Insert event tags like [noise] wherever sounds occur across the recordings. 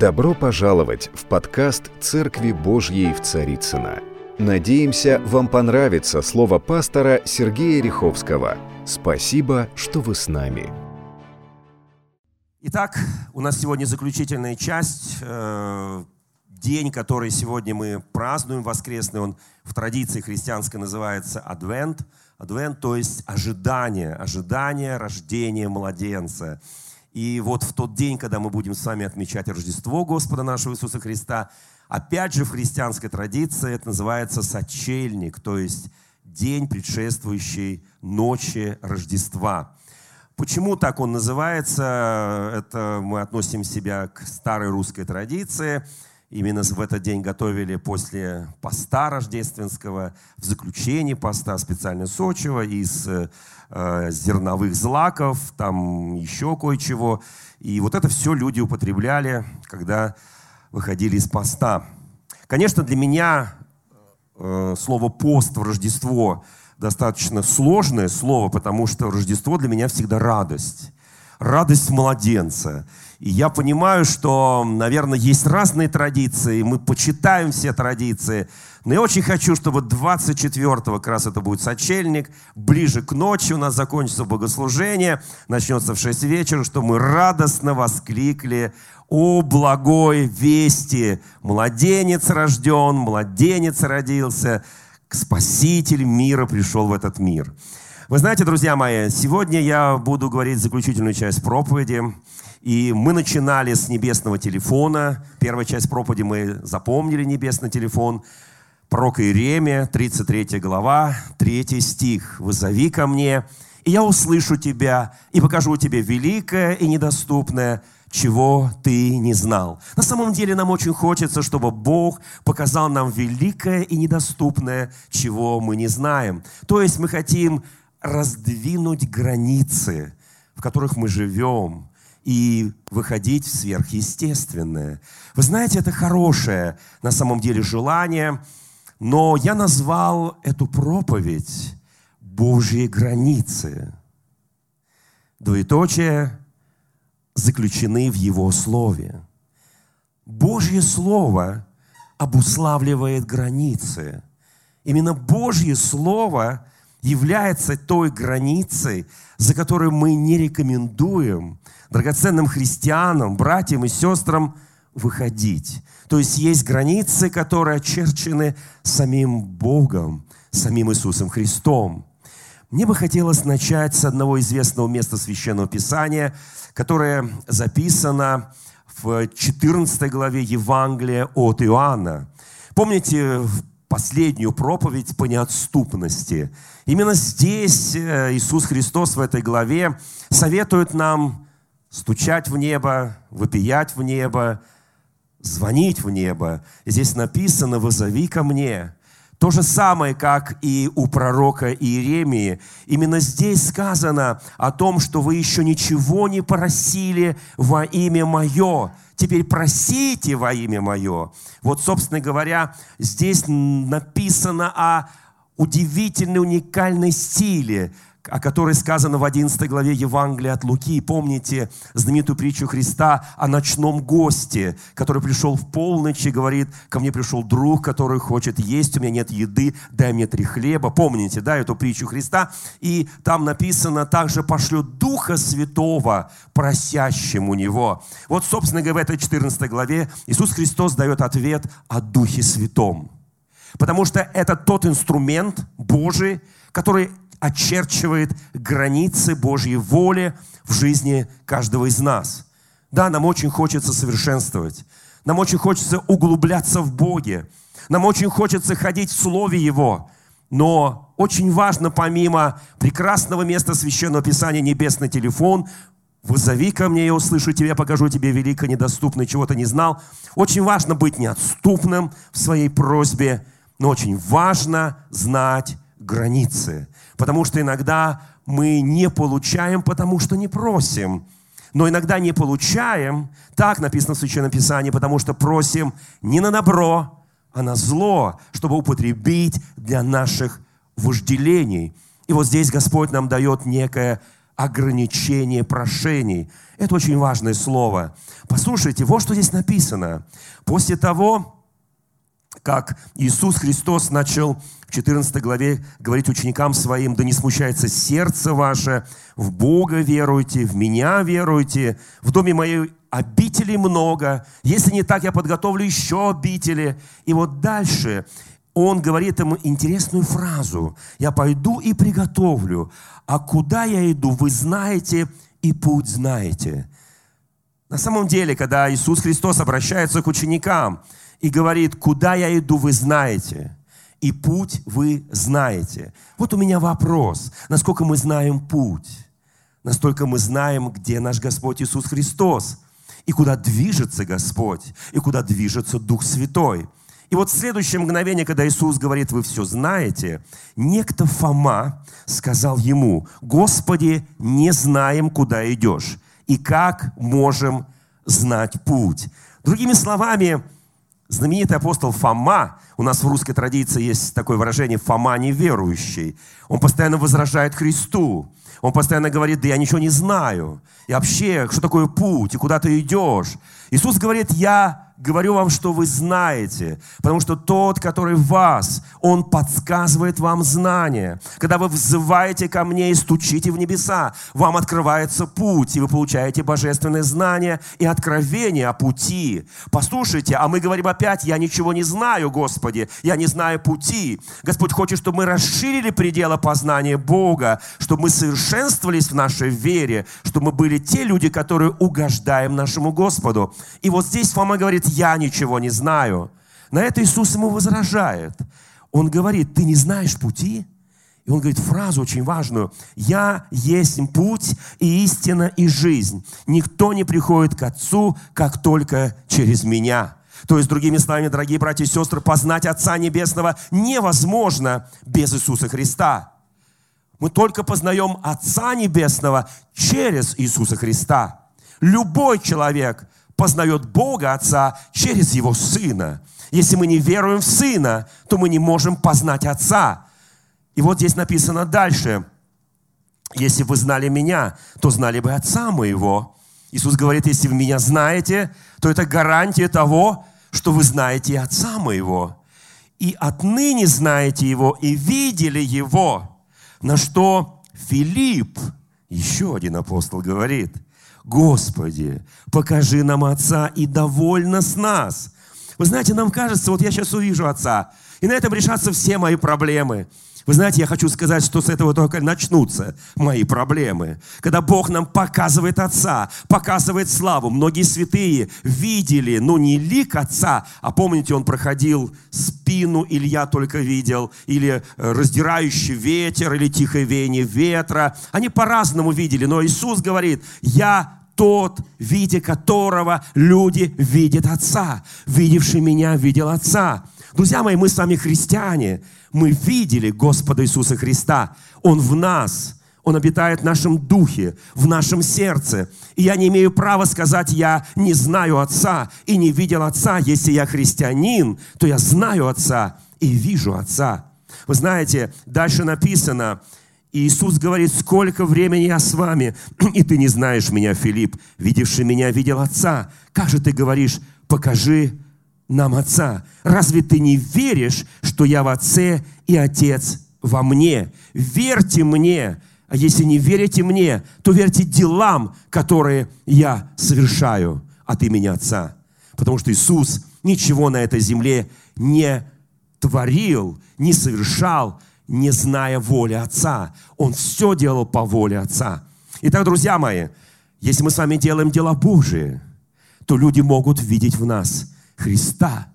Добро пожаловать в подкаст «Церкви Божьей в Царицына. Надеемся, вам понравится слово пастора Сергея Риховского. Спасибо, что вы с нами. Итак, у нас сегодня заключительная часть, э, день, который сегодня мы празднуем, воскресный, он в традиции христианской называется Адвент. Адвент, то есть ожидание, ожидание рождения младенца. И вот в тот день, когда мы будем с вами отмечать Рождество Господа нашего Иисуса Христа, опять же в христианской традиции это называется сочельник, то есть день, предшествующий ночи Рождества. Почему так он называется? Это мы относим себя к старой русской традиции. Именно в этот день готовили после поста рождественского, в заключении поста специально сочего из э, зерновых злаков, там еще кое-чего. И вот это все люди употребляли, когда выходили из поста. Конечно, для меня э, слово «пост» в Рождество достаточно сложное слово, потому что Рождество для меня всегда радость. Радость младенца. И я понимаю, что, наверное, есть разные традиции, мы почитаем все традиции, но я очень хочу, чтобы 24-го как раз это будет сочельник, ближе к ночи у нас закончится богослужение, начнется в 6 вечера, что мы радостно воскликли «О благой вести! Младенец рожден, младенец родился, Спаситель мира пришел в этот мир». Вы знаете, друзья мои, сегодня я буду говорить заключительную часть проповеди – и мы начинали с небесного телефона. Первая часть проповеди мы запомнили небесный телефон. Пророк Иеремия, 33 глава, 3 стих. «Вызови ко мне, и я услышу тебя, и покажу тебе великое и недоступное, чего ты не знал». На самом деле нам очень хочется, чтобы Бог показал нам великое и недоступное, чего мы не знаем. То есть мы хотим раздвинуть границы, в которых мы живем, и выходить в сверхъестественное. Вы знаете, это хорошее на самом деле желание, но я назвал эту проповедь «Божьи границы». Двоеточие заключены в Его Слове. Божье Слово обуславливает границы. Именно Божье Слово является той границей, за которой мы не рекомендуем драгоценным христианам, братьям и сестрам выходить. То есть есть границы, которые очерчены самим Богом, самим Иисусом Христом. Мне бы хотелось начать с одного известного места Священного Писания, которое записано в 14 главе Евангелия от Иоанна. Помните последнюю проповедь по неотступности? Именно здесь э, Иисус Христос в этой главе советует нам стучать в небо, выпиять в небо, звонить в небо. Здесь написано «Вызови ко мне». То же самое, как и у пророка Иеремии. Именно здесь сказано о том, что вы еще ничего не просили во имя Мое. Теперь просите во имя Мое. Вот, собственно говоря, здесь написано о удивительной, уникальной силе, о которой сказано в 11 главе Евангелия от Луки. Помните знаменитую притчу Христа о ночном госте, который пришел в полночь и говорит, ко мне пришел друг, который хочет есть, у меня нет еды, дай мне три хлеба. Помните, да, эту притчу Христа? И там написано, также пошлет Духа Святого просящим у Него. Вот, собственно говоря, в этой 14 главе Иисус Христос дает ответ о Духе Святом. Потому что это тот инструмент Божий, который очерчивает границы Божьей воли в жизни каждого из нас. Да, нам очень хочется совершенствовать. Нам очень хочется углубляться в Боге. Нам очень хочется ходить в Слове Его. Но очень важно, помимо прекрасного места Священного Писания, небесный телефон, вызови ко мне, я услышу тебя, покажу тебе велико недоступное, чего ты не знал. Очень важно быть неотступным в своей просьбе, но очень важно знать границы. Потому что иногда мы не получаем, потому что не просим. Но иногда не получаем, так написано в Священном Писании, потому что просим не на добро, а на зло, чтобы употребить для наших вожделений. И вот здесь Господь нам дает некое ограничение прошений. Это очень важное слово. Послушайте, вот что здесь написано. После того, как Иисус Христос начал в 14 главе говорить ученикам своим, да не смущается сердце ваше, в Бога веруйте, в меня веруйте, в доме моей обителей много, если не так, я подготовлю еще обители. И вот дальше он говорит ему интересную фразу. «Я пойду и приготовлю, а куда я иду, вы знаете, и путь знаете». На самом деле, когда Иисус Христос обращается к ученикам и говорит, куда я иду, вы знаете, и путь вы знаете. Вот у меня вопрос, насколько мы знаем путь, настолько мы знаем, где наш Господь Иисус Христос, и куда движется Господь, и куда движется Дух Святой – и вот в следующее мгновение, когда Иисус говорит, вы все знаете, некто Фома сказал ему, Господи, не знаем, куда идешь, и как можем знать путь. Другими словами, знаменитый апостол Фома, у нас в русской традиции есть такое выражение «Фома неверующий», он постоянно возражает Христу, он постоянно говорит, да я ничего не знаю, и вообще, что такое путь, и куда ты идешь. Иисус говорит, я говорю вам, что вы знаете, потому что тот, который в вас, он подсказывает вам знания. Когда вы взываете ко мне и стучите в небеса, вам открывается путь, и вы получаете божественное знание и откровение о пути. Послушайте, а мы говорим опять, я ничего не знаю, Господи, я не знаю пути. Господь хочет, чтобы мы расширили пределы познания Бога, чтобы мы совершенствовались в нашей вере, чтобы мы были те люди, которые угождаем нашему Господу. И вот здесь Фома говорит, я ничего не знаю. На это Иисус ему возражает. Он говорит, ты не знаешь пути? И он говорит фразу очень важную. «Я есть путь и истина и жизнь. Никто не приходит к Отцу, как только через Меня». То есть, другими словами, дорогие братья и сестры, познать Отца Небесного невозможно без Иисуса Христа. Мы только познаем Отца Небесного через Иисуса Христа. Любой человек познает Бога Отца через Его Сына. Если мы не веруем в Сына, то мы не можем познать Отца. И вот здесь написано дальше. Если вы знали меня, то знали бы Отца моего. Иисус говорит, если вы меня знаете, то это гарантия того, что вы знаете Отца моего. И отныне знаете Его, и видели Его. На что Филипп, еще один апостол, говорит – Господи, покажи нам Отца и довольно с нас. Вы знаете, нам кажется, вот я сейчас увижу Отца, и на этом решатся все мои проблемы. Вы знаете, я хочу сказать, что с этого только начнутся мои проблемы. Когда Бог нам показывает Отца, показывает славу. Многие святые видели, но не лик Отца, а помните, он проходил спину, Илья только видел, или э, раздирающий ветер, или тихое веяние ветра. Они по-разному видели, но Иисус говорит, я тот, видя которого люди видят Отца. Видевший меня, видел Отца. Друзья мои, мы с вами христиане. Мы видели Господа Иисуса Христа. Он в нас. Он обитает в нашем духе, в нашем сердце. И я не имею права сказать, я не знаю Отца и не видел Отца. Если я христианин, то я знаю Отца и вижу Отца. Вы знаете, дальше написано, Иисус говорит, сколько времени я с вами, [clears throat] и ты не знаешь меня, Филипп. Видевший меня, видел Отца. Как же ты говоришь, покажи нам Отца. Разве ты не веришь, что я в Отце и Отец во мне? Верьте мне. А если не верите мне, то верьте делам, которые я совершаю от имени Отца. Потому что Иисус ничего на этой земле не творил, не совершал, не зная воли Отца. Он все делал по воле Отца. Итак, друзья мои, если мы с вами делаем дела Божие, то люди могут видеть в нас Христа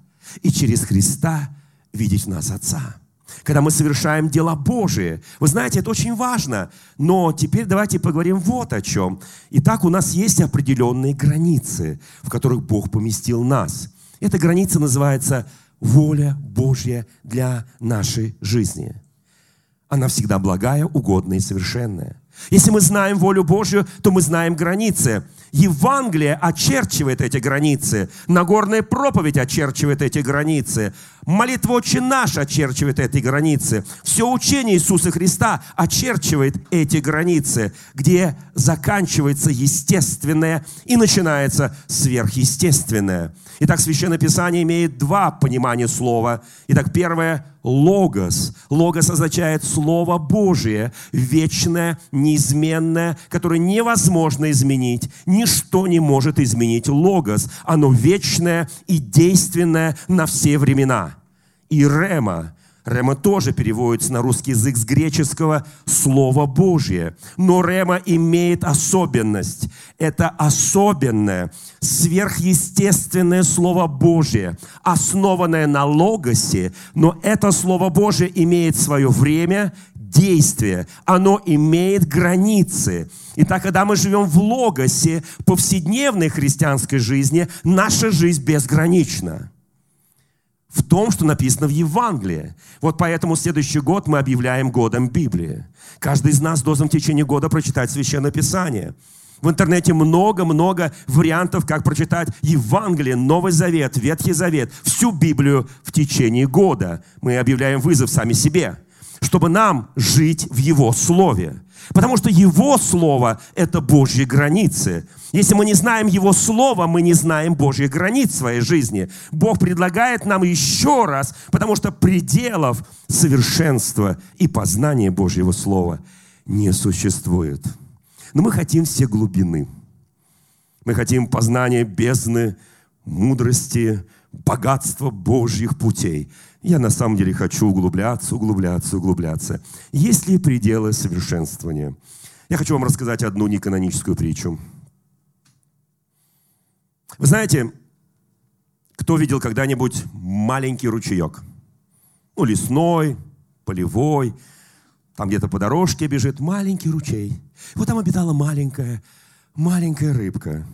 и через Христа видеть в нас Отца. Когда мы совершаем дела Божие. Вы знаете, это очень важно. Но теперь давайте поговорим вот о чем. Итак, у нас есть определенные границы, в которых Бог поместил нас. Эта граница называется воля Божья для нашей жизни. Она всегда благая, угодная и совершенная. Если мы знаем волю Божью, то мы знаем границы. Евангелие очерчивает эти границы. Нагорная проповедь очерчивает эти границы. Молитва «Отче наш» очерчивает эти границы. Все учение Иисуса Христа очерчивает эти границы, где заканчивается естественное и начинается сверхъестественное. Итак, Священное Писание имеет два понимания слова. Итак, первое – логос. Логос означает Слово Божие, вечное, неизменное, которое невозможно изменить. Ничто не может изменить логос. Оно вечное и действенное на все времена. И рема Рема тоже переводится на русский язык с греческого «Слово Божье». Но Рема имеет особенность. Это особенное, сверхъестественное Слово Божье, основанное на логосе, но это Слово Божье имеет свое время, действие, оно имеет границы. Итак, когда мы живем в логосе повседневной христианской жизни, наша жизнь безгранична в том, что написано в Евангелии. Вот поэтому следующий год мы объявляем годом Библии. Каждый из нас должен в течение года прочитать Священное Писание. В интернете много-много вариантов, как прочитать Евангелие, Новый Завет, Ветхий Завет, всю Библию в течение года. Мы объявляем вызов сами себе, чтобы нам жить в Его Слове. Потому что Его Слово – это Божьи границы. Если мы не знаем Его Слова, мы не знаем Божьих границ в своей жизни. Бог предлагает нам еще раз, потому что пределов совершенства и познания Божьего Слова не существует. Но мы хотим все глубины. Мы хотим познания бездны, мудрости, богатства Божьих путей. Я на самом деле хочу углубляться, углубляться, углубляться. Есть ли пределы совершенствования? Я хочу вам рассказать одну неканоническую притчу. Вы знаете, кто видел когда-нибудь маленький ручеек? Ну, лесной, полевой, там где-то по дорожке бежит маленький ручей. Вот там обитала маленькая, маленькая рыбка,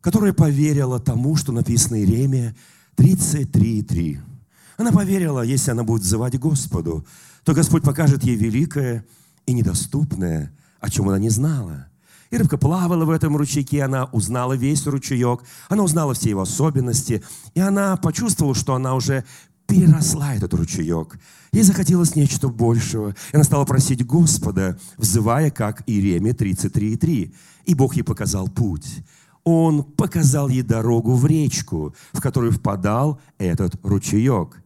которая поверила тому, что написано Иеремия 33.3. Она поверила, если она будет взывать Господу, то Господь покажет ей великое и недоступное, о чем она не знала. И рыбка плавала в этом ручейке, она узнала весь ручеек, она узнала все его особенности, и она почувствовала, что она уже переросла этот ручеек. Ей захотелось нечто большего. И она стала просить Господа, взывая, как Иеремия 33.3. И Бог ей показал путь. Он показал ей дорогу в речку, в которую впадал этот ручеек.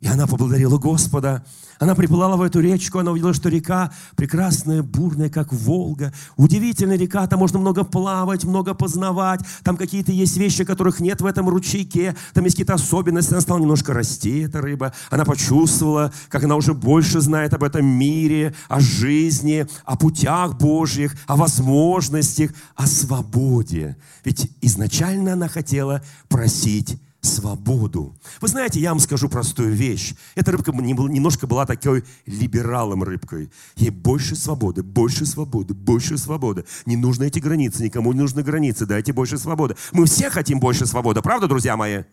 И она поблагодарила Господа. Она приплыла в эту речку, она увидела, что река прекрасная, бурная, как Волга. Удивительная река, там можно много плавать, много познавать. Там какие-то есть вещи, которых нет в этом ручейке. Там есть какие-то особенности. Она стала немножко расти, эта рыба. Она почувствовала, как она уже больше знает об этом мире, о жизни, о путях Божьих, о возможностях, о свободе. Ведь изначально она хотела просить свободу. Вы знаете, я вам скажу простую вещь. Эта рыбка немножко была такой либералом рыбкой. Ей больше свободы, больше свободы, больше свободы. Не нужны эти границы, никому не нужны границы, дайте больше свободы. Мы все хотим больше свободы, правда, друзья мои?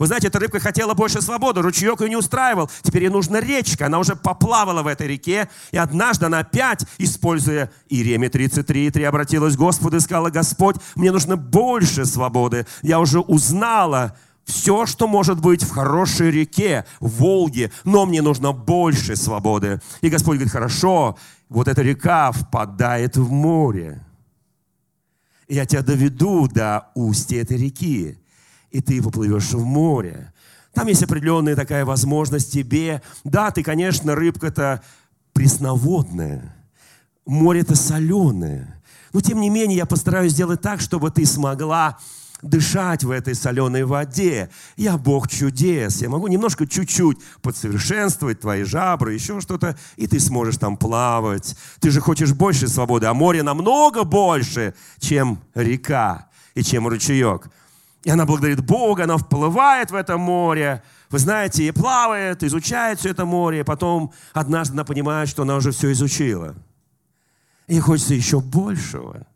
Вы знаете, эта рыбка хотела больше свободы, ручеек ее не устраивал. Теперь ей нужна речка. Она уже поплавала в этой реке. И однажды она опять, используя Иеремия 33.3, обратилась к Господу и сказала, Господь, мне нужно больше свободы. Я уже узнала, все, что может быть в хорошей реке, в Волге, но мне нужно больше свободы. И Господь говорит, хорошо, вот эта река впадает в море. Я тебя доведу до устья этой реки, и ты поплывешь в море. Там есть определенная такая возможность тебе. Да, ты, конечно, рыбка-то пресноводная, море-то соленое. Но, тем не менее, я постараюсь сделать так, чтобы ты смогла дышать в этой соленой воде. Я Бог чудес. Я могу немножко чуть-чуть подсовершенствовать твои жабры, еще что-то, и ты сможешь там плавать. Ты же хочешь больше свободы, а море намного больше, чем река и чем ручеек. И она благодарит Бога, она вплывает в это море, вы знаете, и плавает, изучает все это море, и потом однажды она понимает, что она уже все изучила. Ей хочется еще большего.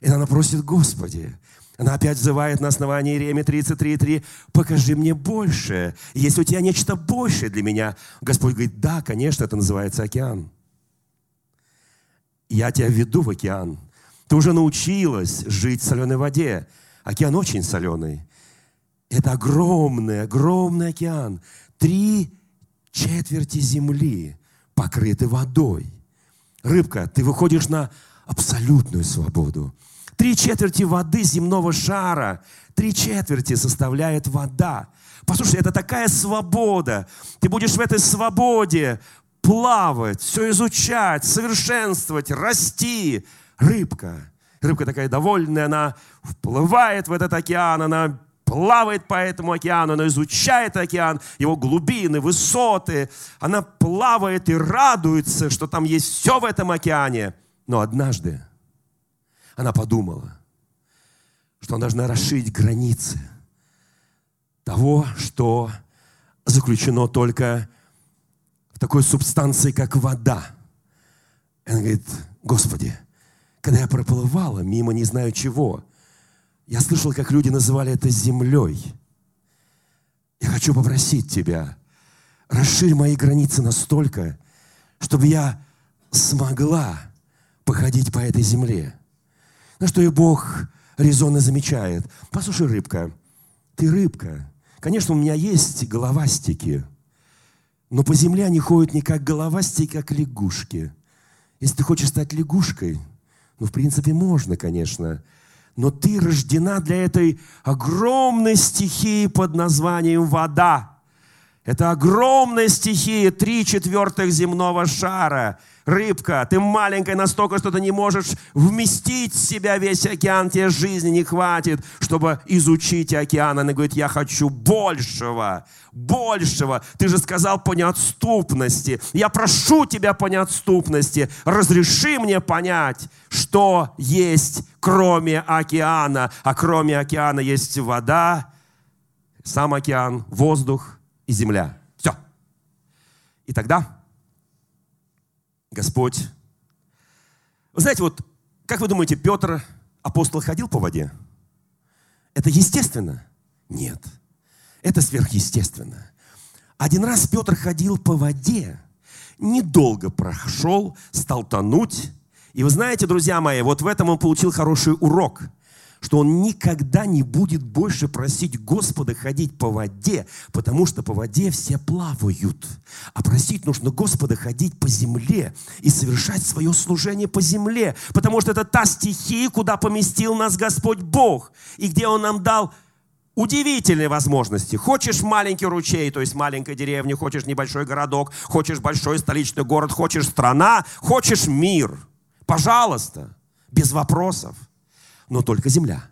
И она просит, Господи, она опять взывает на основании Иеремии 33.3. «Покажи мне больше. Если у тебя нечто большее для меня». Господь говорит, да, конечно, это называется океан. Я тебя веду в океан. Ты уже научилась жить в соленой воде. Океан очень соленый. Это огромный, огромный океан. Три четверти земли покрыты водой. Рыбка, ты выходишь на абсолютную свободу. Три четверти воды земного шара, три четверти составляет вода. Послушай, это такая свобода. Ты будешь в этой свободе плавать, все изучать, совершенствовать, расти. Рыбка. Рыбка такая довольная, она вплывает в этот океан, она плавает по этому океану, она изучает океан, его глубины, высоты. Она плавает и радуется, что там есть все в этом океане. Но однажды она подумала, что она должна расширить границы того, что заключено только в такой субстанции, как вода. И она говорит, Господи, когда я проплывала мимо не знаю чего, я слышал, как люди называли это землей. Я хочу попросить Тебя, расширь мои границы настолько, чтобы я смогла походить по этой земле. На что и Бог резонно замечает. Послушай, рыбка, ты рыбка. Конечно, у меня есть головастики, но по земле они ходят не как головастики, как лягушки. Если ты хочешь стать лягушкой, ну, в принципе, можно, конечно, но ты рождена для этой огромной стихии под названием вода. Это огромная стихия, три четвертых земного шара – рыбка, ты маленькая настолько, что ты не можешь вместить в себя весь океан, тебе жизни не хватит, чтобы изучить океан. Она говорит, я хочу большего, большего. Ты же сказал по неотступности. Я прошу тебя по неотступности. Разреши мне понять, что есть кроме океана. А кроме океана есть вода, сам океан, воздух и земля. Все. И тогда Господь. Вы знаете, вот как вы думаете, Петр, апостол, ходил по воде? Это естественно? Нет. Это сверхъестественно. Один раз Петр ходил по воде, недолго прошел, стал тонуть. И вы знаете, друзья мои, вот в этом он получил хороший урок – что он никогда не будет больше просить Господа ходить по воде, потому что по воде все плавают. А просить нужно Господа ходить по земле и совершать свое служение по земле, потому что это та стихия, куда поместил нас Господь Бог, и где Он нам дал удивительные возможности. Хочешь маленький ручей, то есть маленькая деревня, хочешь небольшой городок, хочешь большой столичный город, хочешь страна, хочешь мир. Пожалуйста, без вопросов но только земля.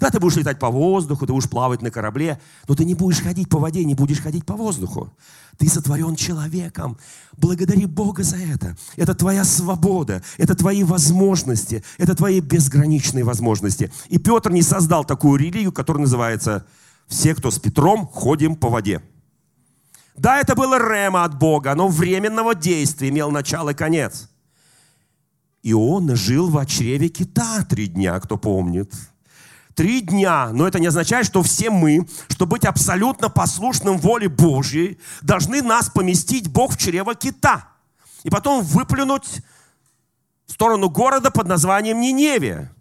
Да, ты будешь летать по воздуху, ты будешь плавать на корабле, но ты не будешь ходить по воде, не будешь ходить по воздуху. Ты сотворен человеком. Благодари Бога за это. Это твоя свобода, это твои возможности, это твои безграничные возможности. И Петр не создал такую религию, которая называется «Все, кто с Петром, ходим по воде». Да, это было рема от Бога, но временного действия имел начало и конец. И он жил в чреве кита три дня, кто помнит. Три дня. Но это не означает, что все мы, чтобы быть абсолютно послушным воле Божьей, должны нас поместить Бог в чрево кита. И потом выплюнуть в сторону города под названием Ниневия.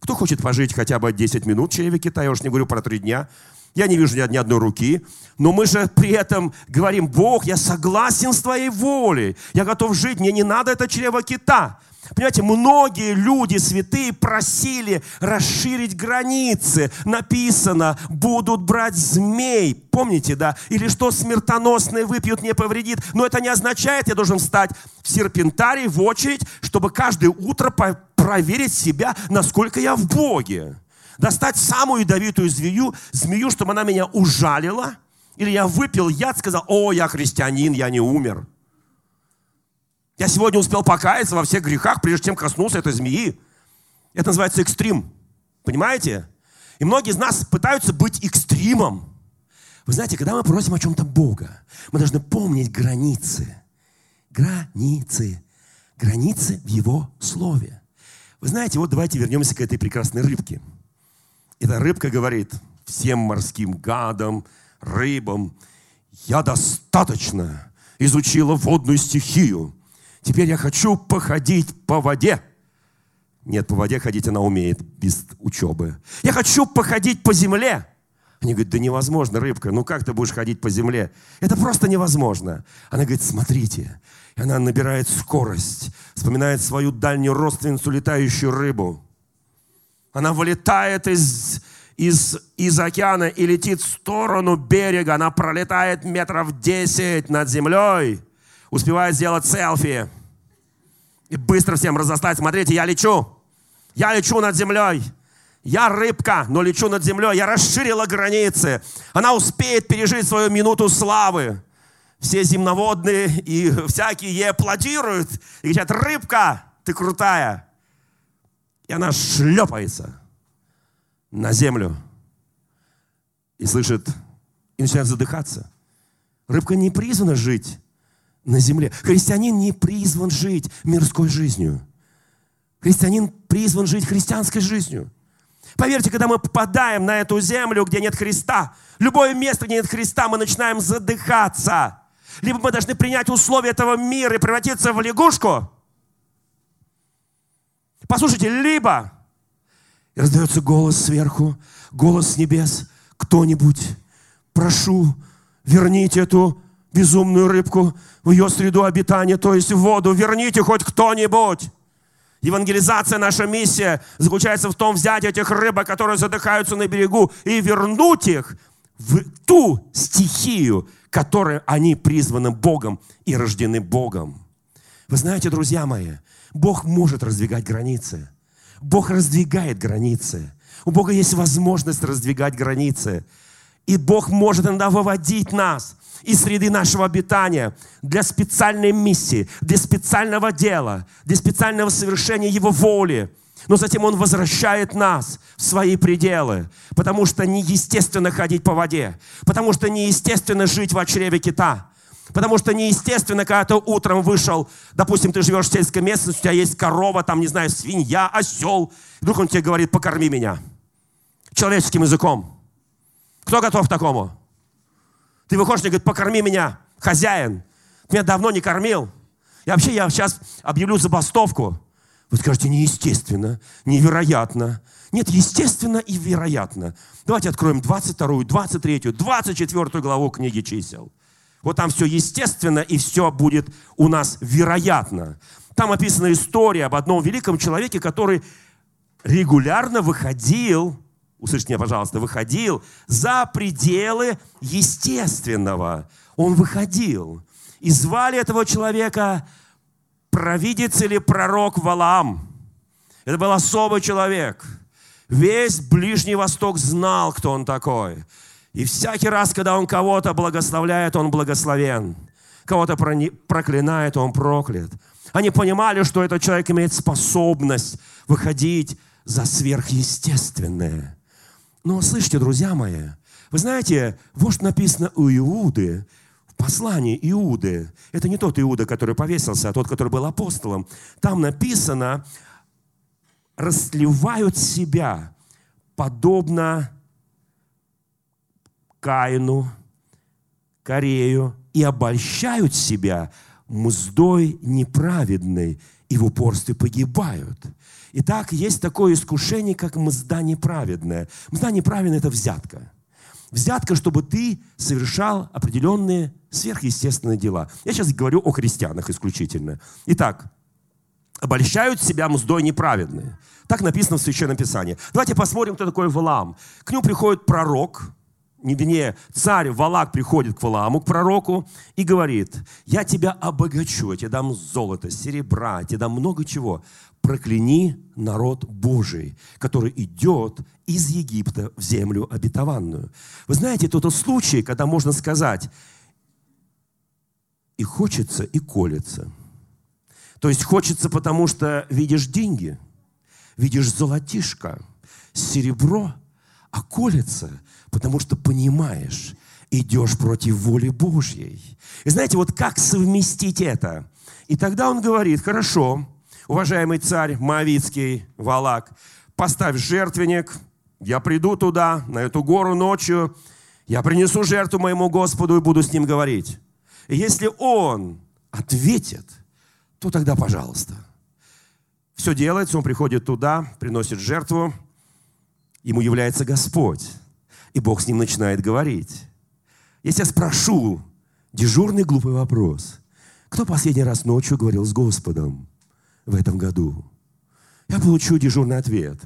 Кто хочет пожить хотя бы 10 минут в чреве кита? Я уж не говорю про три дня. Я не вижу ни одной руки. Но мы же при этом говорим, Бог, я согласен с твоей волей. Я готов жить, мне не надо это чрево кита. Понимаете, многие люди святые просили расширить границы. Написано, будут брать змей. Помните, да? Или что смертоносное выпьют, не повредит. Но это не означает, я должен встать в серпентарий, в очередь, чтобы каждое утро проверить себя, насколько я в Боге. Достать самую ядовитую змею, змею, чтобы она меня ужалила. Или я выпил яд, сказал, о, я христианин, я не умер. Я сегодня успел покаяться во всех грехах, прежде чем коснулся этой змеи. Это называется экстрим. Понимаете? И многие из нас пытаются быть экстримом. Вы знаете, когда мы просим о чем-то Бога, мы должны помнить границы. Границы. Границы в Его Слове. Вы знаете, вот давайте вернемся к этой прекрасной рыбке. Эта рыбка говорит всем морским гадам, рыбам, я достаточно изучила водную стихию, Теперь я хочу походить по воде. Нет, по воде ходить она умеет без учебы. Я хочу походить по земле. Они говорят, да невозможно, рыбка, ну как ты будешь ходить по земле? Это просто невозможно. Она говорит, смотрите. И она набирает скорость, вспоминает свою дальнюю родственницу, летающую рыбу. Она вылетает из, из, из океана и летит в сторону берега. Она пролетает метров 10 над землей, успевает сделать селфи и быстро всем разослать. Смотрите, я лечу. Я лечу над землей. Я рыбка, но лечу над землей. Я расширила границы. Она успеет пережить свою минуту славы. Все земноводные и всякие ей аплодируют и говорят, рыбка, ты крутая. И она шлепается на землю и слышит, и начинает задыхаться. Рыбка не призвана жить на земле. Христианин не призван жить мирской жизнью. Христианин призван жить христианской жизнью. Поверьте, когда мы попадаем на эту землю, где нет Христа, любое место, где нет Христа, мы начинаем задыхаться. Либо мы должны принять условия этого мира и превратиться в лягушку. Послушайте, либо и раздается голос сверху, голос с небес, кто-нибудь, прошу, верните эту безумную рыбку в ее среду обитания, то есть в воду, верните хоть кто-нибудь. Евангелизация, наша миссия заключается в том, взять этих рыбок, которые задыхаются на берегу, и вернуть их в ту стихию, которой они призваны Богом и рождены Богом. Вы знаете, друзья мои, Бог может раздвигать границы. Бог раздвигает границы. У Бога есть возможность раздвигать границы. И Бог может иногда выводить нас из среды нашего обитания для специальной миссии, для специального дела, для специального совершения Его воли. Но затем Он возвращает нас в свои пределы, потому что неестественно ходить по воде, потому что неестественно жить в чреве кита, потому что неестественно, когда ты утром вышел, допустим, ты живешь в сельской местности, у тебя есть корова, там, не знаю, свинья, осел, вдруг он тебе говорит, покорми меня. Человеческим языком. Кто готов к такому? Ты выходишь и говорит, покорми меня, хозяин. Ты меня давно не кормил. И вообще я сейчас объявлю забастовку. Вы скажете, неестественно, невероятно. Нет, естественно и вероятно. Давайте откроем 22, 23, 24 главу книги чисел. Вот там все естественно и все будет у нас вероятно. Там описана история об одном великом человеке, который регулярно выходил услышьте меня, пожалуйста, выходил за пределы естественного. Он выходил. И звали этого человека провидец или пророк Валаам. Это был особый человек. Весь Ближний Восток знал, кто он такой. И всякий раз, когда он кого-то благословляет, он благословен. Кого-то проклинает, он проклят. Они понимали, что этот человек имеет способность выходить за сверхъестественное. Но слышите, друзья мои, вы знаете, вот что написано у Иуды, в послании Иуды. Это не тот Иуда, который повесился, а тот, который был апостолом. Там написано, расливают себя, подобно Каину, Корею, и обольщают себя мздой неправедной, и в упорстве погибают. Итак, есть такое искушение, как мзда неправедная. Мзда неправедная – это взятка. Взятка, чтобы ты совершал определенные сверхъестественные дела. Я сейчас говорю о христианах исключительно. Итак, обольщают себя мздой неправедные. Так написано в Священном Писании. Давайте посмотрим, кто такой Валам. К нему приходит пророк, не вернее, царь Валак приходит к Валааму, к пророку, и говорит, я тебя обогачу, я тебе дам золото, серебра, я тебе дам много чего прокляни народ Божий, который идет из Египта в землю обетованную. Вы знаете, это тот случай, когда можно сказать, и хочется, и колется. То есть хочется, потому что видишь деньги, видишь золотишко, серебро, а колется, потому что понимаешь, идешь против воли Божьей. И знаете, вот как совместить это? И тогда он говорит, хорошо, уважаемый царь Моавицкий, Валак, поставь жертвенник, я приду туда, на эту гору ночью, я принесу жертву моему Господу и буду с ним говорить. И если он ответит, то тогда пожалуйста. Все делается, он приходит туда, приносит жертву, ему является Господь. И Бог с ним начинает говорить. Если я спрошу дежурный глупый вопрос, кто последний раз ночью говорил с Господом в этом году? Я получу дежурный ответ.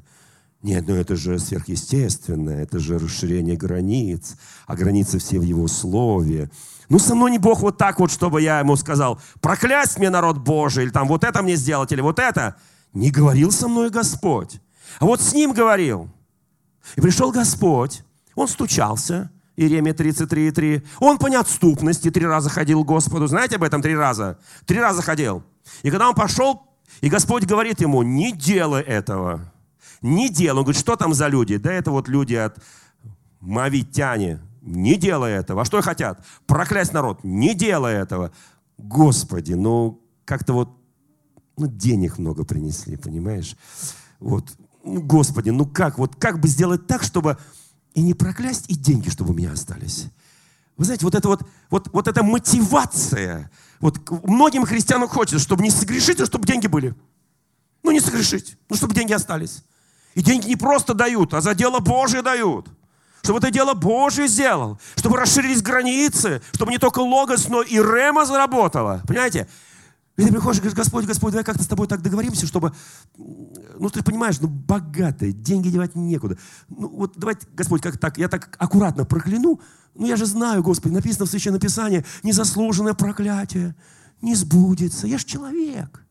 Нет, ну это же сверхъестественно, это же расширение границ, а границы все в Его Слове. Ну, со мной не Бог вот так вот, чтобы я ему сказал, проклясть мне народ Божий, или там вот это мне сделать, или вот это. Не говорил со мной Господь. А вот с ним говорил. И пришел Господь, он стучался, Иеремия 33,3. Он по неотступности три раза ходил к Господу. Знаете об этом три раза? Три раза ходил. И когда он пошел, и Господь говорит ему, не делай этого. Не делай. Он говорит, что там за люди? Да это вот люди от Мавитяне. Не делай этого. А что хотят? Проклясть народ. Не делай этого. Господи, ну как-то вот ну, денег много принесли, понимаешь? Вот, ну, Господи, ну как, вот как бы сделать так, чтобы и не проклясть, и деньги, чтобы у меня остались. Вы знаете, вот это вот, вот, вот эта мотивация, вот многим христианам хочется, чтобы не согрешить, а чтобы деньги были. Ну, не согрешить, ну, чтобы деньги остались. И деньги не просто дают, а за дело Божие дают. Чтобы это дело Божие сделал. Чтобы расширились границы. Чтобы не только Логос, но и Рема заработала. Понимаете? И ты приходишь и говоришь, Господь, Господь, давай как-то с тобой так договоримся, чтобы, ну, ты понимаешь, ну, богатые, деньги девать некуда. Ну, вот давайте, Господь, как так, я так аккуратно прокляну, ну, я же знаю, Господи, написано в Священном Писании, незаслуженное проклятие не сбудется. Я же человек.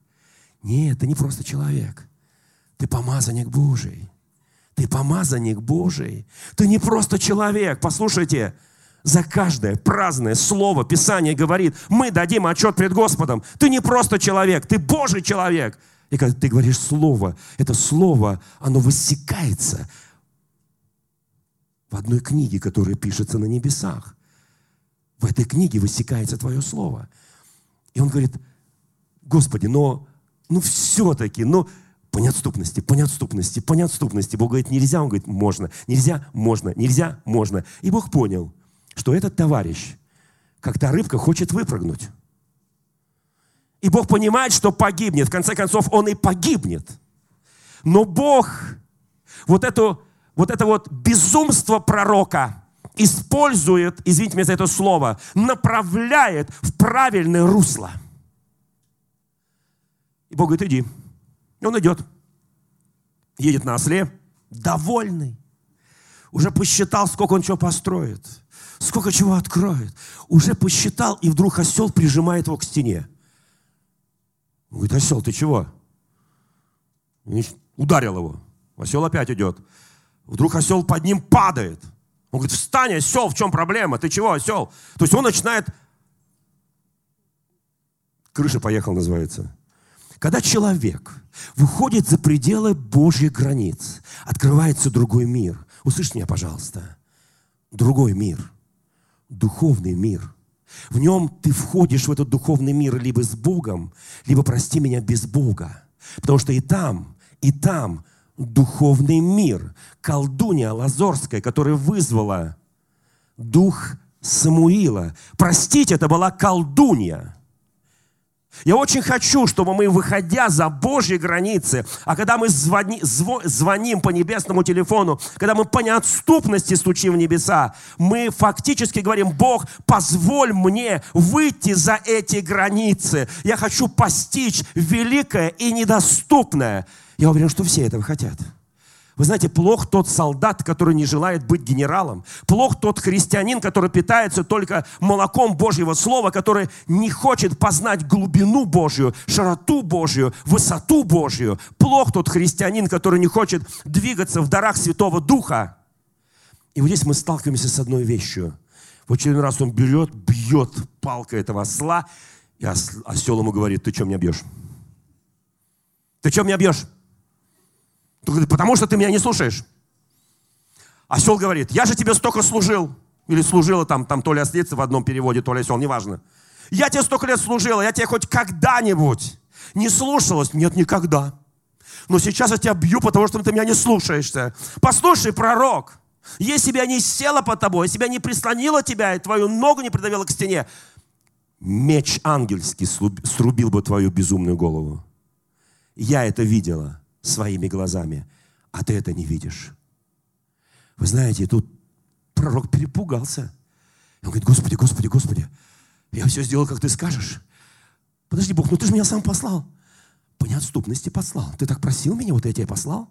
Нет, ты не просто человек. Ты помазанник Божий. Ты помазанник Божий. Ты не просто человек. Послушайте, за каждое праздное слово Писание говорит, мы дадим отчет пред Господом. Ты не просто человек, ты Божий человек. И когда ты говоришь слово, это слово, оно высекается в одной книге, которая пишется на небесах. В этой книге высекается твое слово. И он говорит, Господи, но ну все-таки, ну по неотступности, по неотступности, по неотступности. Бог говорит, нельзя, он говорит, можно, нельзя, можно, нельзя, можно. И Бог понял – что этот товарищ, та рыбка, хочет выпрыгнуть. И Бог понимает, что погибнет. В конце концов, он и погибнет. Но Бог вот, эту, вот это вот безумство пророка использует, извините меня за это слово, направляет в правильное русло. И Бог говорит, иди. И он идет. Едет на осле, довольный. Уже посчитал, сколько он чего построит сколько чего откроет. Уже посчитал, и вдруг осел прижимает его к стене. Он говорит, осел, ты чего? Ударил его. Осел опять идет. Вдруг осел под ним падает. Он говорит, встань, осел, в чем проблема? Ты чего, осел? То есть он начинает... Крыша поехал, называется. Когда человек выходит за пределы Божьих границ, открывается другой мир. Услышьте меня, пожалуйста. Другой мир – духовный мир. В нем ты входишь в этот духовный мир либо с Богом, либо, прости меня, без Бога. Потому что и там, и там духовный мир. Колдунья Лазорская, которая вызвала дух Самуила. Простите, это была колдунья. Я очень хочу, чтобы мы, выходя за Божьи границы, а когда мы звони, зво, звоним по небесному телефону, когда мы по неотступности стучим в небеса, мы фактически говорим, Бог, позволь мне выйти за эти границы. Я хочу постичь великое и недоступное. Я уверен, что все этого хотят. Вы знаете, плох тот солдат, который не желает быть генералом. Плох тот христианин, который питается только молоком Божьего Слова, который не хочет познать глубину Божью, широту Божью, высоту Божью. Плох тот христианин, который не хочет двигаться в дарах Святого Духа. И вот здесь мы сталкиваемся с одной вещью. В очередной раз он берет, бьет палкой этого осла, и осел ему говорит, ты что меня бьешь? Ты что меня бьешь? Потому что ты меня не слушаешь. Осел говорит, я же тебе столько служил. Или служила там, там то ли ослица в одном переводе, то ли осел, неважно. Я тебе столько лет служила, я тебе хоть когда-нибудь не слушалась? Нет, никогда. Но сейчас я тебя бью, потому что ты меня не слушаешься. Послушай, пророк, если бы я не села под тобой, если бы я не прислонила тебя и твою ногу не придавила к стене, меч ангельский срубил бы твою безумную голову. Я это видела своими глазами, а ты это не видишь. Вы знаете, тут пророк перепугался. Он говорит, Господи, Господи, Господи, я все сделал, как ты скажешь. Подожди, Бог, ну ты же меня сам послал. По неотступности послал. Ты так просил меня, вот я тебя послал.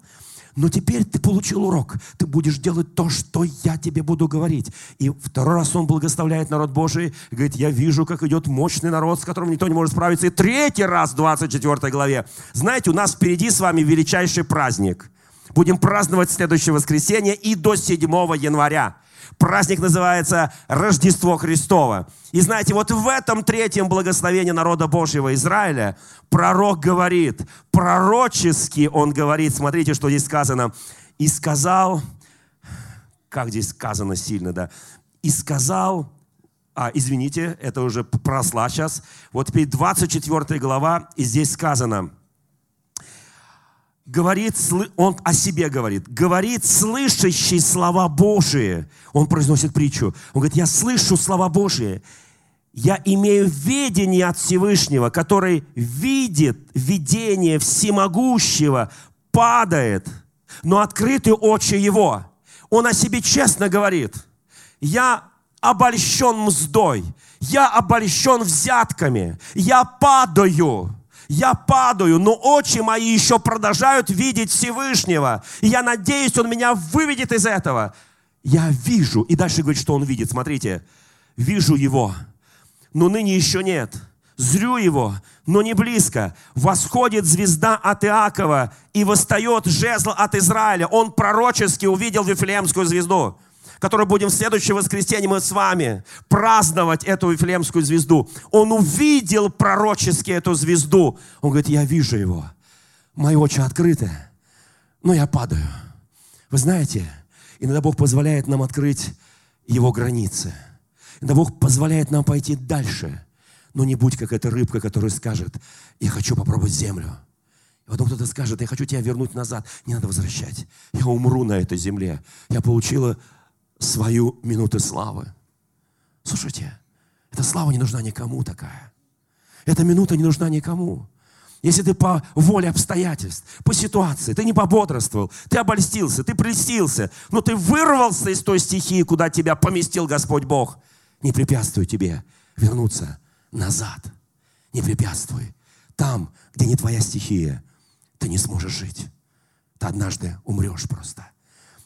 Но теперь ты получил урок. Ты будешь делать то, что я тебе буду говорить. И второй раз он благословляет народ Божий. Говорит, я вижу, как идет мощный народ, с которым никто не может справиться. И третий раз в 24 главе. Знаете, у нас впереди с вами величайший праздник. Будем праздновать следующее воскресенье и до 7 января. Праздник называется Рождество Христово. И знаете, вот в этом третьем благословении народа Божьего Израиля пророк говорит, пророчески он говорит, смотрите, что здесь сказано, и сказал, как здесь сказано сильно, да, и сказал, а, извините, это уже просла сейчас, вот теперь 24 глава, и здесь сказано, говорит, он о себе говорит, говорит слышащий слова Божии. Он произносит притчу. Он говорит, я слышу слова Божии. Я имею видение от Всевышнего, который видит видение всемогущего, падает, но открыты очи его. Он о себе честно говорит. Я обольщен мздой, я обольщен взятками, я падаю, я падаю, но очи мои еще продолжают видеть Всевышнего. И я надеюсь, Он меня выведет из этого. Я вижу. И дальше говорит, что Он видит. Смотрите. Вижу Его, но ныне еще нет. Зрю Его, но не близко. Восходит звезда от Иакова и восстает жезл от Израиля. Он пророчески увидел Вифлеемскую звезду который будем в следующее воскресенье мы с вами праздновать эту Вифлеемскую звезду. Он увидел пророчески эту звезду. Он говорит, я вижу его. Мои очи открыты, но я падаю. Вы знаете, иногда Бог позволяет нам открыть его границы. Иногда Бог позволяет нам пойти дальше. Но не будь как эта рыбка, которая скажет, я хочу попробовать землю. И потом кто-то скажет, я хочу тебя вернуть назад. Не надо возвращать. Я умру на этой земле. Я получила свою минуту славы. Слушайте, эта слава не нужна никому такая. Эта минута не нужна никому. Если ты по воле обстоятельств, по ситуации, ты не пободрствовал, ты обольстился, ты прельстился, но ты вырвался из той стихии, куда тебя поместил Господь Бог, не препятствуй тебе вернуться назад. Не препятствуй. Там, где не твоя стихия, ты не сможешь жить. Ты однажды умрешь просто.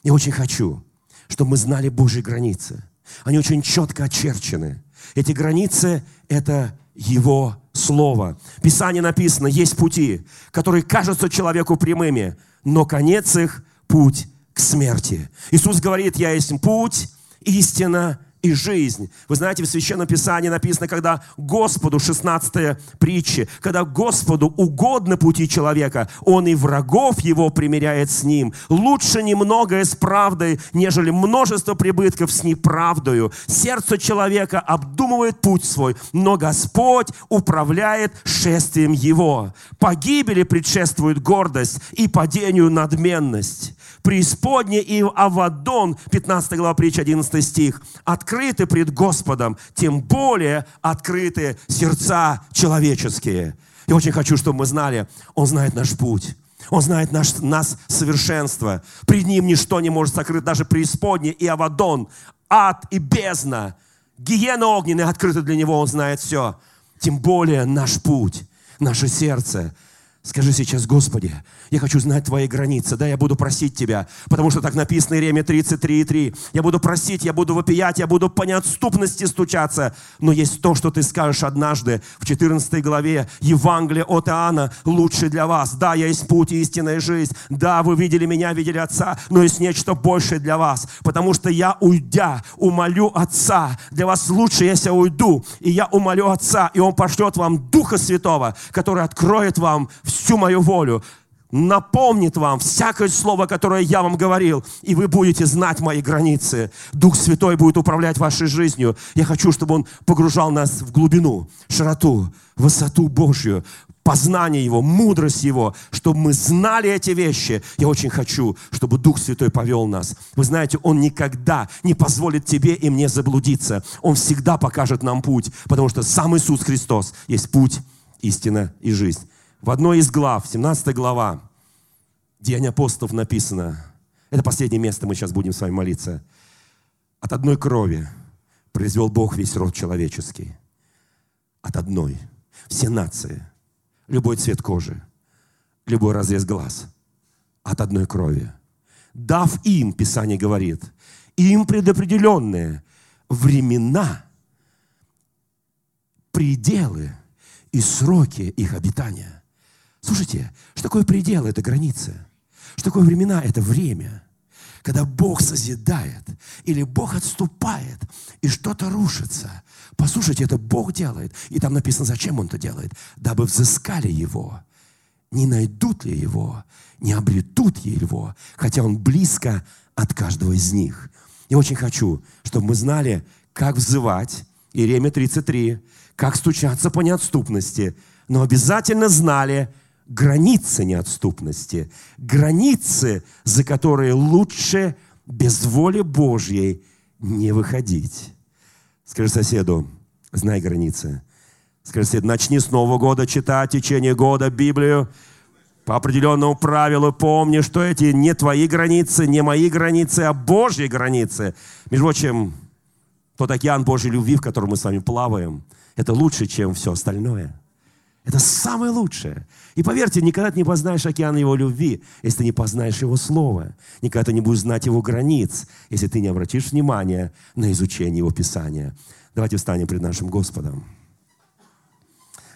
Я очень хочу, чтобы мы знали Божьи границы. Они очень четко очерчены. Эти границы – это Его Слово. В Писании написано, есть пути, которые кажутся человеку прямыми, но конец их – путь к смерти. Иисус говорит, я есть путь, истина и жизнь. Вы знаете, в Священном Писании написано, когда Господу, 16 притчи, когда Господу угодно пути человека, Он и врагов его примиряет с ним. Лучше немногое с правдой, нежели множество прибытков с неправдою. Сердце человека обдумывает путь свой, но Господь управляет шествием его. Погибели предшествует гордость и падению надменность преисподне и Авадон, 15 глава притча, 11 стих, открыты пред Господом, тем более открыты сердца человеческие. Я очень хочу, чтобы мы знали, Он знает наш путь. Он знает наш, нас совершенство. Пред Ним ничто не может сокрыть, даже преисподне и Авадон, ад и бездна. Гиена огненная открыта для Него, Он знает все. Тем более наш путь, наше сердце – Скажи сейчас, Господи, я хочу знать Твои границы. Да, я буду просить Тебя, потому что так написано Иеремия 33,3. Я буду просить, я буду вопиять, я буду по неотступности стучаться. Но есть то, что Ты скажешь однажды в 14 главе Евангелия от Иоанна лучше для вас. Да, я есть путь и истинная жизнь. Да, вы видели меня, видели Отца, но есть нечто большее для вас. Потому что я, уйдя, умолю Отца. Для вас лучше, если я уйду, и я умолю Отца, и Он пошлет вам Духа Святого, который откроет вам всю мою волю, напомнит вам всякое слово, которое я вам говорил, и вы будете знать мои границы. Дух Святой будет управлять вашей жизнью. Я хочу, чтобы Он погружал нас в глубину, широту, высоту Божью, познание Его, мудрость Его, чтобы мы знали эти вещи. Я очень хочу, чтобы Дух Святой повел нас. Вы знаете, Он никогда не позволит тебе и мне заблудиться. Он всегда покажет нам путь, потому что сам Иисус Христос есть путь, истина и жизнь в одной из глав, 17 глава, Деяния апостолов написано, это последнее место, мы сейчас будем с вами молиться. От одной крови произвел Бог весь род человеческий. От одной. Все нации, любой цвет кожи, любой разрез глаз. От одной крови. Дав им, Писание говорит, им предопределенные времена, пределы и сроки их обитания. Слушайте, что такое предел? Это границы. Что такое времена? Это время. Когда Бог созидает или Бог отступает, и что-то рушится. Послушайте, это Бог делает. И там написано, зачем Он это делает. Дабы взыскали Его. Не найдут ли Его, не обретут Его, хотя Он близко от каждого из них. Я очень хочу, чтобы мы знали, как взывать, Иеремия 33, как стучаться по неотступности, но обязательно знали, границы неотступности, границы, за которые лучше без воли Божьей не выходить. Скажи соседу, знай границы. Скажи соседу, начни с Нового года читать в течение года Библию по определенному правилу. Помни, что эти не твои границы, не мои границы, а Божьи границы. Между прочим, тот океан Божьей любви, в котором мы с вами плаваем, это лучше, чем все остальное – это самое лучшее. И поверьте, никогда ты не познаешь океан Его любви, если ты не познаешь Его Слова. Никогда ты не будешь знать Его границ, если ты не обратишь внимание на изучение Его Писания. Давайте встанем пред нашим Господом.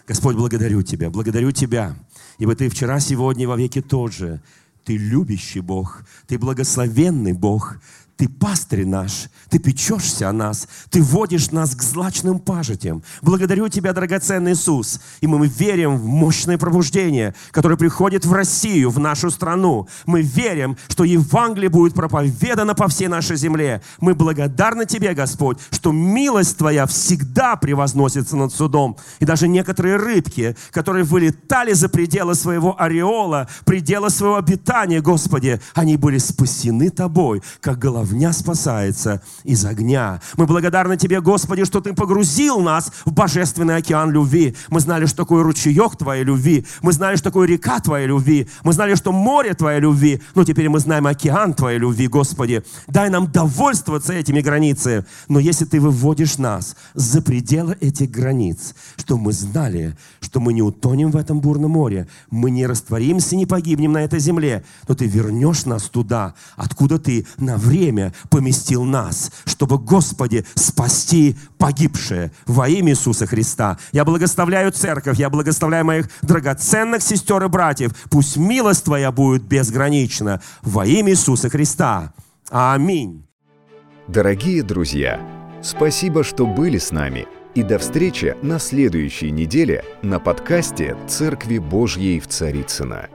Господь, благодарю Тебя, благодарю Тебя, ибо Ты вчера, сегодня и во веки тот же. Ты любящий Бог, Ты благословенный Бог, ты пастырь наш, Ты печешься о нас, Ты водишь нас к злачным пажитям. Благодарю Тебя, драгоценный Иисус. И мы верим в мощное пробуждение, которое приходит в Россию, в нашу страну. Мы верим, что Евангелие будет проповедано по всей нашей земле. Мы благодарны Тебе, Господь, что милость Твоя всегда превозносится над судом. И даже некоторые рыбки, которые вылетали за пределы своего ореола, предела своего обитания, Господи, они были спасены Тобой, как голова головня спасается из огня. Мы благодарны Тебе, Господи, что Ты погрузил нас в божественный океан любви. Мы знали, что такое ручеек Твоей любви. Мы знали, что такое река Твоей любви. Мы знали, что море Твоей любви. Но теперь мы знаем океан Твоей любви, Господи. Дай нам довольствоваться этими границами. Но если Ты выводишь нас за пределы этих границ, что мы знали, что мы не утонем в этом бурном море, мы не растворимся, не погибнем на этой земле, то Ты вернешь нас туда, откуда Ты на время время поместил нас, чтобы, Господи, спасти погибшие во имя Иисуса Христа. Я благословляю церковь, я благословляю моих драгоценных сестер и братьев. Пусть милость Твоя будет безгранична во имя Иисуса Христа. Аминь. Дорогие друзья, спасибо, что были с нами. И до встречи на следующей неделе на подкасте «Церкви Божьей в Царицына.